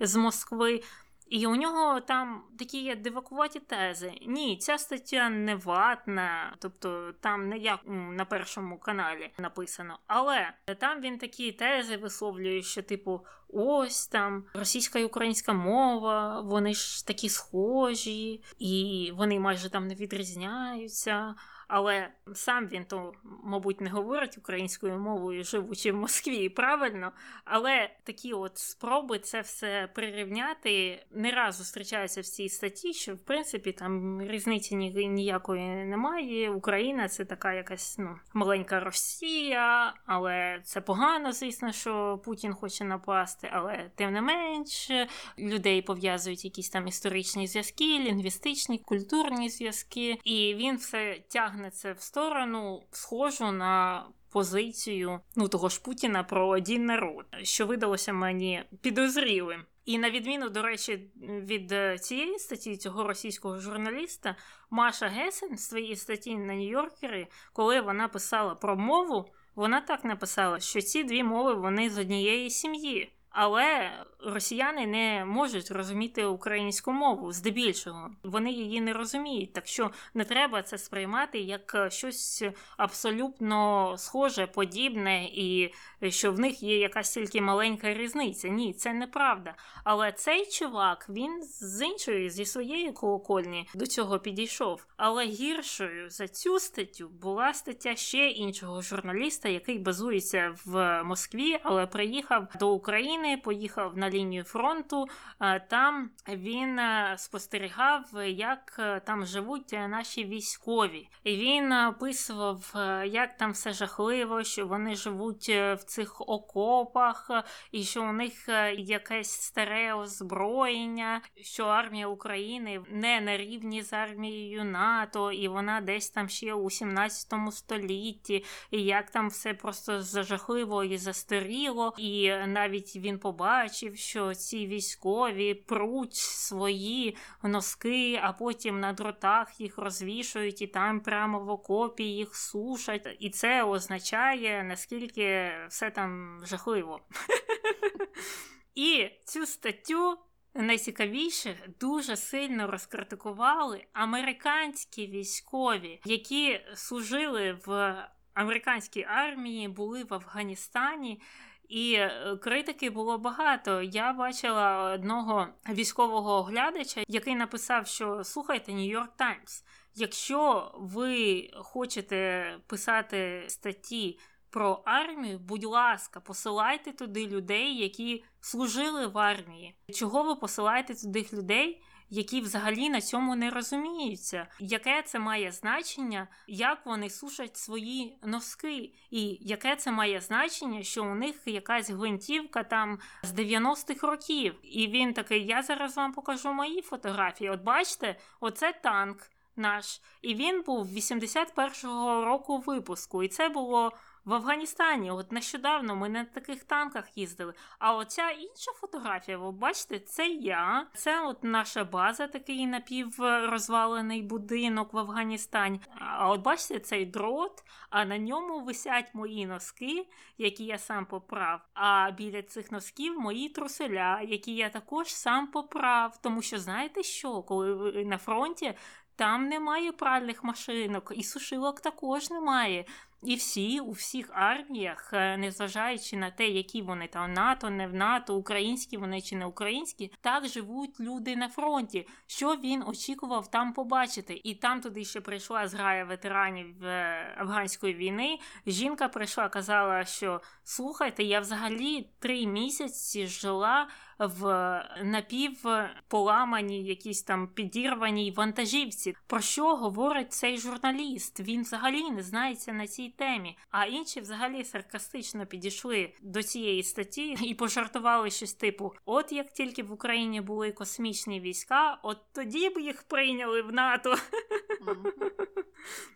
з Москви. І у нього там такі є дивакуваті тези. Ні, ця стаття не ватна, тобто там не як на першому каналі написано. Але там він такі тези висловлює, що, типу, ось там російська і українська мова, вони ж такі схожі, і вони майже там не відрізняються. Але сам він то, мабуть, не говорить українською мовою, живучи в Москві, правильно. Але такі от спроби це все прирівняти не раз зустрічаються в цій статті, що в принципі там різниці ніякої немає. Україна це така якась ну маленька Росія, але це погано, звісно, що Путін хоче напасти. Але тим не менш людей пов'язують якісь там історичні зв'язки, лінгвістичні, культурні зв'язки, і він все тягне тягне це в сторону, схожу на позицію ну того ж Путіна про один народ, що видалося мені підозрілим. І на відміну, до речі, від е, цієї статті цього російського журналіста, Маша Гесен в своїй статті на Нью-Йоркері, коли вона писала про мову, вона так написала, що ці дві мови вони з однієї сім'ї. Але росіяни не можуть розуміти українську мову здебільшого. Вони її не розуміють, так що не треба це сприймати як щось абсолютно схоже, подібне, і що в них є якась тільки маленька різниця. Ні, це неправда. Але цей чувак він з іншої, зі своєї колокольні до цього підійшов. Але гіршою за цю статтю була стаття ще іншого журналіста, який базується в Москві, але приїхав до України. України, поїхав на лінію фронту. Е, там він е, спостерігав, як е, там живуть наші військові. І Він описував, як там все жахливо, що вони живуть в цих окопах, і що у них якесь старе озброєння, що армія України не на рівні з армією НАТО, і вона десь там ще у 17 столітті, і як там все просто зажахливо і застаріло, і навіть він побачив, що ці військові пруть свої носки, а потім на дротах їх розвішують і там прямо в окопі їх сушать. І це означає, наскільки все там жахливо. І цю статтю. Найцікавіше дуже сильно розкритикували американські військові, які служили в американській армії, були в Афганістані І е, критики було багато. Я бачила одного військового оглядача, який написав, що слухайте Нью-Йорк Таймс. Якщо ви хочете писати статті про армію, будь ласка, посилайте туди людей, які служили в армії. Чого ви посилаєте туди людей, які взагалі на цьому не розуміються, яке це має значення, як вони сушать свої носки, і яке це має значення, що у них якась гвинтівка там з 90-х років. І він такий: Я зараз вам покажу мої фотографії. От бачите, оце танк наш. І він був 81-го року випуску. І це було в Афганістані, от нещодавно ми на таких танках їздили. А оця інша фотографія, ви бачите, це я. Це от наша база, такий напіврозвалений будинок в Афганістані. А от бачите, цей дрот, а на ньому висять мої носки, які я сам поправ. А біля цих носків мої труселя, які я також сам поправ. Тому що знаєте що, коли ви на фронті. Там немає пральних машинок, і сушилок також немає. І всі у всіх арміях, е, незважаючи на те, які вони там НАТО, не в НАТО, українські вони чи не українські, так живуть люди на фронті. Що він очікував там побачити? І там туди ще прийшла зграя ветеранів е, афганської війни. Жінка прийшла, казала, що слухайте, я взагалі три місяці жила в напівполаманій, якійсь там підірваній вантажівці. Про що говорить цей журналіст? Він взагалі не знається на цій темі. А інші взагалі саркастично підійшли до цієї статті і пожартували щось типу: от як тільки в Україні були космічні війська, от тоді б їх прийняли в НАТО.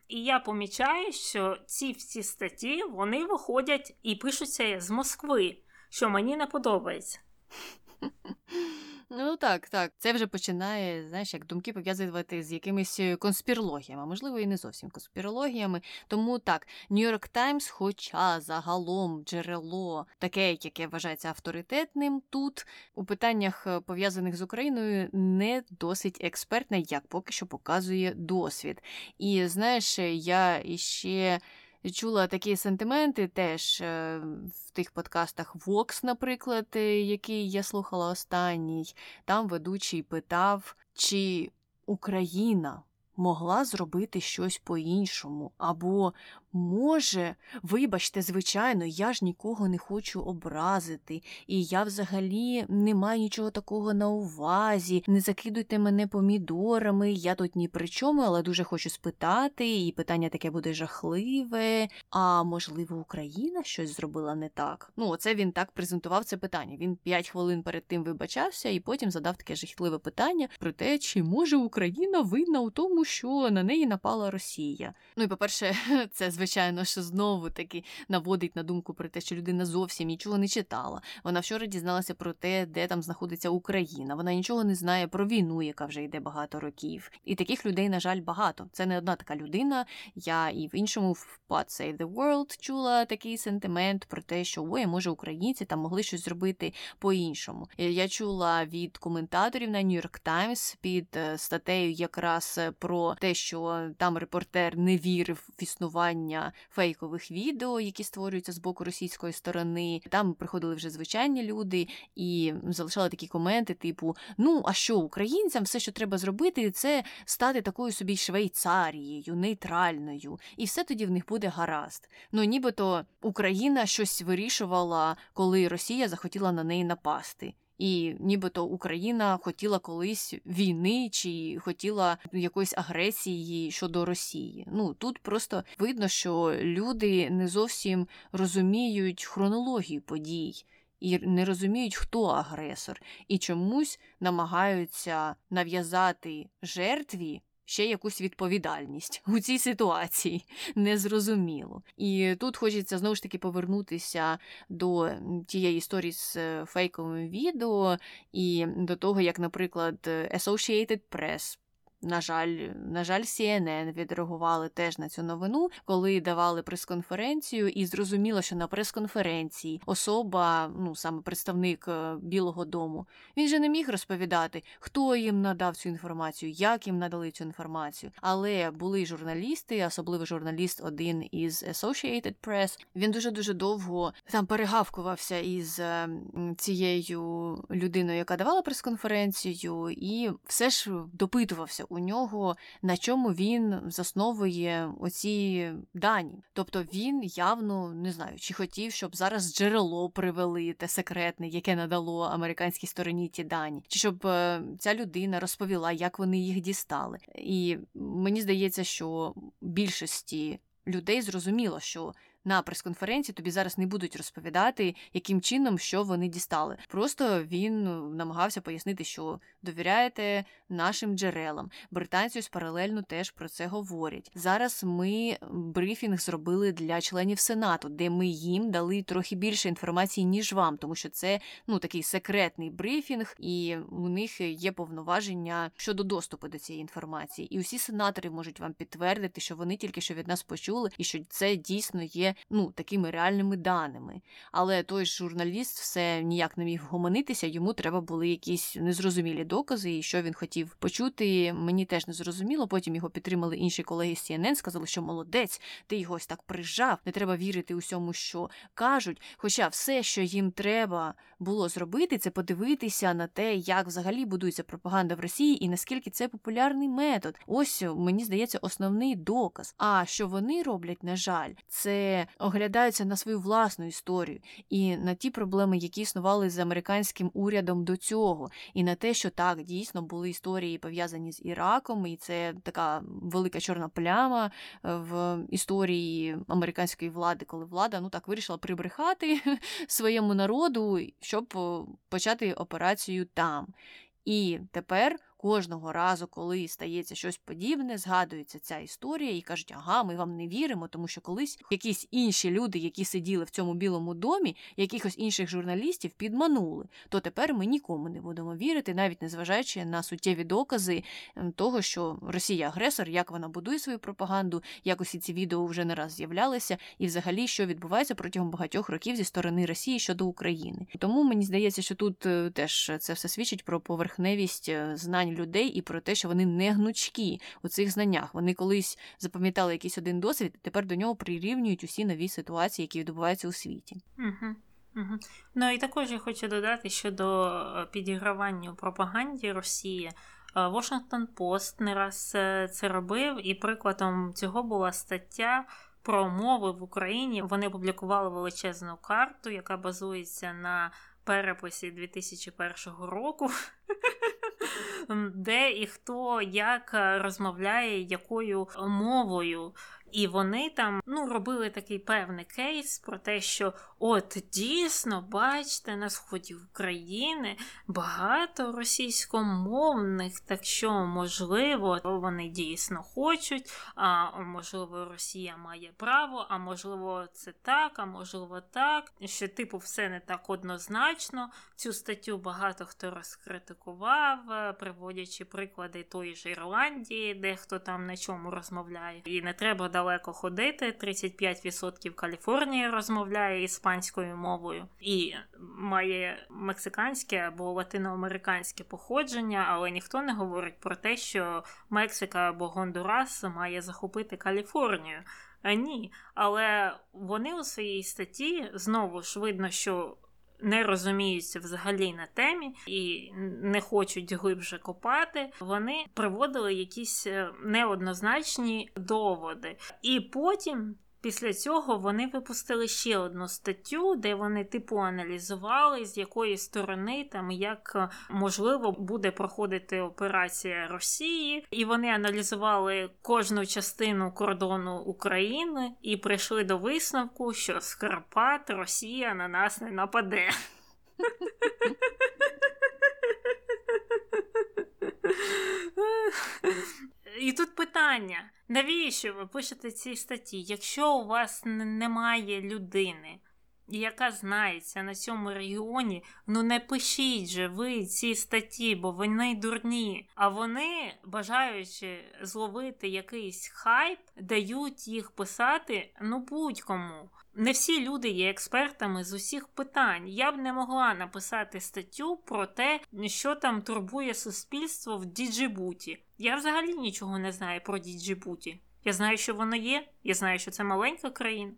І я помічаю, що ці всі статті вони виходять і пишуться з Москви, що мені не подобається. Ну так, так. Це вже починає, знаєш, як думки пов'язувати з якимись е, конспірологіями, можливо, і не зовсім конспірологіями. Тому так, Нью-Йорк Таймс, хоча загалом джерело таке, яке вважається авторитетним, тут у питаннях е, пов'язаних з Україною не досить експертне, як поки що показує досвід. І знаєш, я іще чула такі сентименти теж е, в тих подкастах Vox, наприклад, е, який я слухала останній. Там ведучий питав, чи Україна могла зробити щось по-іншому, або Може, вибачте, звичайно, я ж нікого не хочу образити, і я взагалі не маю нічого такого на увазі. Не закидуйте мене помідорами, я тут ні при чому, але дуже хочу спитати, і питання таке буде жахливе. А можливо, Україна щось зробила не так? Ну, оце він так презентував це питання. Він п'ять хвилин перед тим вибачався і потім задав таке жахливе питання про те, чи може Україна винна у тому, що на неї напала Росія. Ну і по-перше, це звичайно, що знову таки наводить на думку про те, що людина зовсім нічого не читала. Вона вчора дізналася про те, де там знаходиться Україна. Вона нічого не знає про війну, яка вже йде багато років. І таких людей, на жаль, багато. Це не одна така людина. Я і в іншому в Pod Save the World чула такий сентимент про те, що ой, може українці там могли щось зробити по-іншому. Я чула від коментаторів на New York Times під е, статтею якраз про те, що там репортер не вірив в існування створення фейкових відео, які створюються з боку російської сторони. Там приходили вже звичайні люди і залишали такі коменти, типу: Ну, а що українцям все, що треба зробити, це стати такою собі Швейцарією, нейтральною, і все тоді в них буде гаразд. Ну, нібито Україна щось вирішувала, коли Росія захотіла на неї напасти. І нібито Україна хотіла колись війни чи хотіла якоїсь агресії щодо Росії. Ну тут просто видно, що люди не зовсім розуміють хронологію подій. І не розуміють, хто агресор, і чомусь намагаються нав'язати жертві ще якусь відповідальність у цій ситуації незрозуміло. І тут хочеться знову ж таки повернутися до тієї історії з е, фейковим відео і до того, як, наприклад, Associated Press на жаль, на жаль, CNN відреагували теж на цю новину, коли давали прес-конференцію, і зрозуміло, що на прес-конференції особа, ну саме представник е, Білого Дому, він же не міг розповідати, хто їм надав цю інформацію, як їм надали цю інформацію. Але були журналісти, особливо журналіст, один із Associated Press, Він дуже дуже довго там перегавкувався із е, цією людиною, яка давала прес-конференцію, і все ж допитувався у нього, на чому він засновує оці дані. Тобто він явно не знаю, чи хотів, щоб зараз джерело привели те секретне, яке надало американській стороні ті дані, чи щоб е, ця людина розповіла, як вони їх дістали. І мені здається, що більшості людей зрозуміло, що на прес-конференції тобі зараз не будуть розповідати, яким чином що вони дістали. Просто він ну, намагався пояснити, що довіряєте нашим джерелам. Британці паралельно теж про це говорять. Зараз ми брифінг зробили для членів сенату, де ми їм дали трохи більше інформації ніж вам, тому що це ну такий секретний брифінг, і у них є повноваження щодо доступу до цієї інформації. І усі сенатори можуть вам підтвердити, що вони тільки що від нас почули, і що це дійсно є ну такими реальними даними. Але той журналіст все ніяк не міг вгомонитися, йому треба були якісь незрозумілі докази, і що він хотів почути. Мені теж не зрозуміло. Потім його підтримали інші колеги з CNN, сказали, що молодець, ти його ось так прижав, не треба вірити усьому, що кажуть. Хоча все, що їм треба було зробити, це подивитися на те, як взагалі будується пропаганда в Росії і наскільки це популярний метод. Ось мені здається, основний доказ. А що вони роблять, на жаль, це оглядаються на свою власну історію і на ті проблеми, які існували з американським урядом до цього, і на те, що так дійсно були історії пов'язані з Іраком, і це така велика чорна пляма е, в історії американської влади, коли влада ну так вирішила прибрехати своєму народу, щоб почати операцію там. І тепер Кожного разу, коли стається щось подібне, згадується ця історія і кажуть, ага, ми вам не віримо, тому що колись якісь інші люди, які сиділи в цьому білому домі, якихось інших журналістів підманули. То тепер ми нікому не будемо вірити, навіть незважаючи на суттєві докази того, що Росія агресор, як вона будує свою пропаганду, як усі ці відео вже не раз з'являлися, і взагалі що відбувається протягом багатьох років зі сторони Росії щодо України. Тому мені здається, що тут е, теж це все свідчить про поверхневість е, знань знань людей і про те, що вони не гнучкі у цих знаннях. Вони колись запам'ятали якийсь один досвід, і тепер до нього прирівнюють усі нові ситуації, які відбуваються у світі. Угу. Угу. Ну і також я хочу додати щодо е, підігравання пропаганді Росії. Washington е, Post не раз е, це робив, і прикладом цього була стаття про мови в Україні. Вони опублікували величезну карту, яка базується на переписі 2001 року. де і хто як е, розмовляє якою мовою. І вони там ну, робили такий певний кейс про те, що от дійсно, бачите, на сході України багато російськомовних, так що, можливо, вони дійсно хочуть, а можливо, Росія має право, а можливо, це так, а можливо, так. Що, типу, все не так однозначно. Цю статтю багато хто розкритикував, е, приводячи приклади тої ж Ірландії, де хто там на чому розмовляє. І не треба далеко ходити. 35% Каліфорнії розмовляє іспанською мовою і має мексиканське або латиноамериканське походження, але ніхто не говорить про те, що Мексика або Гондурас має захопити Каліфорнію. А ні, але вони у своїй статті знову ж видно, що не розуміються взагалі на темі і не хочуть глибше копати, вони приводили якісь е, неоднозначні доводи. І потім Після цього вони випустили ще одну статтю, де вони типу аналізували, з якої сторони там як е, можливо буде проходити операція Росії, і вони аналізували кожну частину кордону України і прийшли до висновку, що з Карпат Росія на нас не нападе. І тут питання: навіщо ви пишете ці статті? Якщо у вас немає людини, яка знається на цьому регіоні, ну не пишіть же ви ці статті, бо вони дурні. А вони, бажаючи зловити якийсь хайп, дають їх писати ну будь-кому. Не всі люди є експертами з усіх питань. Я б не могла написати статтю про те, що там турбує суспільство в Діджибуті. Я взагалі нічого не знаю про Діджибуті. Я знаю, що воно є, я знаю, що це маленька країна.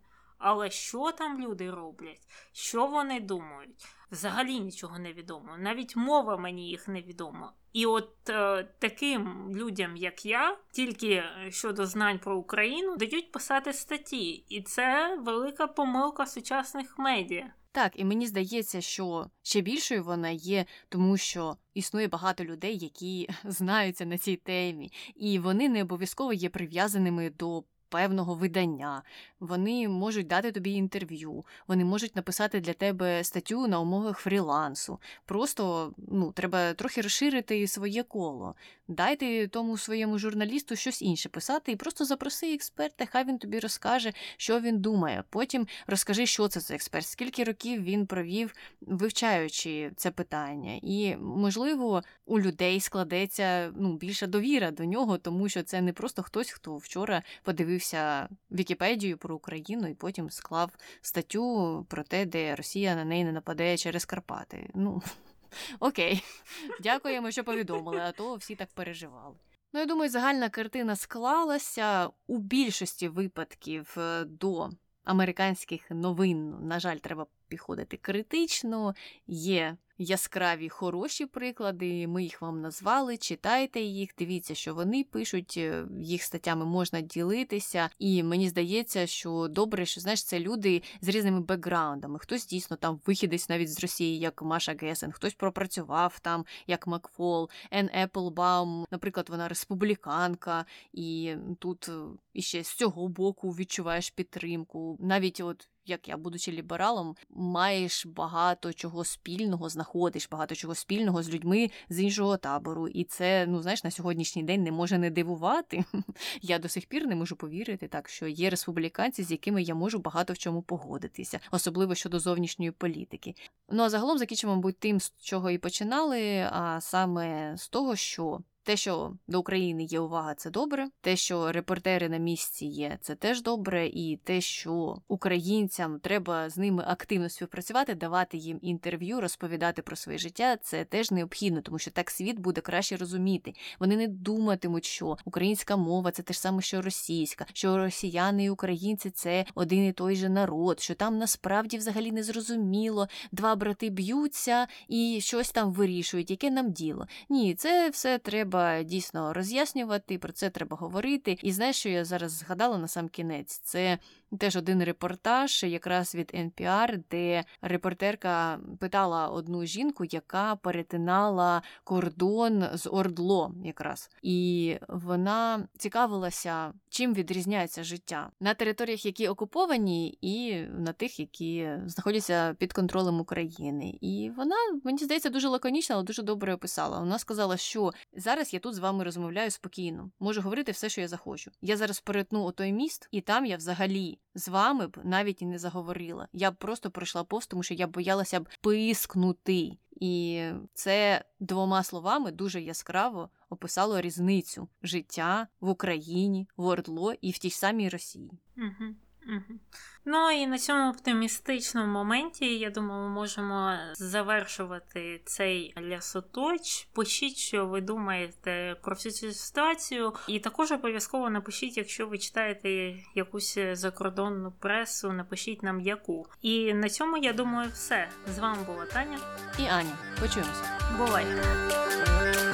Але що там люди роблять, що вони думають, взагалі нічого не відомо. Навіть мова мені їх не відома. І от е, таким людям, як я, тільки щодо знань про Україну, дають писати статті, і це велика помилка сучасних медіа. Так, і мені здається, що ще більшою вона є, тому що існує багато людей, які знаються на цій темі, і вони не обов'язково є прив'язаними до певного видання, вони можуть дати тобі інтерв'ю, вони можуть написати для тебе статтю на умовах фрілансу. Просто ну, треба трохи розширити своє коло. Дайте тому своєму журналісту щось інше писати і просто запроси експерта, хай він тобі розкаже, що він думає. Потім розкажи, що це за експерт, скільки років він провів, вивчаючи це питання. І, можливо, у людей складеться ну, більша довіра до нього, тому що це не просто хтось, хто вчора подивився Вікіпедію про Україну і потім склав статтю про те, де Росія на неї не нападає через Карпати. Ну, окей, дякуємо, що повідомили, а то всі так переживали. Ну, я думаю, загальна картина склалася у більшості випадків е, до американських новин. На жаль, треба підходити критично. Є яскраві хороші приклади, ми їх вам назвали, читайте їх, дивіться, що вони пишуть, е, їх статтями можна ділитися. І мені здається, що добре, що знаєш, це люди з різними бекграундами. Хтось дійсно там вихідець навіть з Росії, як Маша Гесен, хтось пропрацював там, як Макфол, Ен Еплбаум, наприклад, вона республіканка, і тут е, іще з цього боку відчуваєш підтримку. Навіть от як я, будучи лібералом, маєш багато чого спільного, знаходиш багато чого спільного з людьми з іншого табору. І це, ну знаєш, на сьогоднішній день не може не дивувати. Я до сих пір не можу повірити, так що є республіканці, з якими я можу багато в чому погодитися, особливо щодо зовнішньої політики. Ну а загалом закінчимо, мабуть, тим, з чого і починали, а саме з того, що те, що до України є увага, це добре. Те, що репортери на місці є, це теж добре. І те, що українцям треба з ними активно співпрацювати, давати їм інтерв'ю, розповідати про своє життя, це теж необхідно, тому що так світ буде краще розуміти. Вони не думатимуть, що українська мова це те ж саме, що російська, що росіяни і українці це один і той же народ, що там насправді взагалі не зрозуміло, два брати б'ються і щось там вирішують, яке нам діло. Ні, це все треба треба дійсно роз'яснювати, про це треба говорити. І знаєш, що я зараз згадала на сам кінець? Це теж один репортаж, якраз від NPR, де репортерка питала одну жінку, яка перетинала кордон з Ордло, якраз, і вона цікавилася, чим відрізняється життя на територіях, які окуповані, і на тих, які знаходяться під контролем України. І вона мені здається дуже лаконічна, але дуже добре описала. Вона сказала, що зараз я тут з вами розмовляю спокійно, можу говорити все, що я захочу. Я зараз перетну отой міст, і там я взагалі з вами б навіть і не заговорила. Я б просто пройшла повз, тому що я боялася б пискнути. І це двома словами дуже яскраво описало різницю життя в Україні, в Ордло і в тій самій Росії. Угу. Угу. Ну і на цьому оптимістичному моменті, я думаю, ми можемо завершувати цей лясоточ. Пишіть, що ви думаєте про всю цю ситуацію, і також обов'язково напишіть, якщо ви читаєте якусь закордонну пресу, напишіть нам яку. І на цьому я думаю, все з вами була Таня і Аня. Почуємося. Бувайте!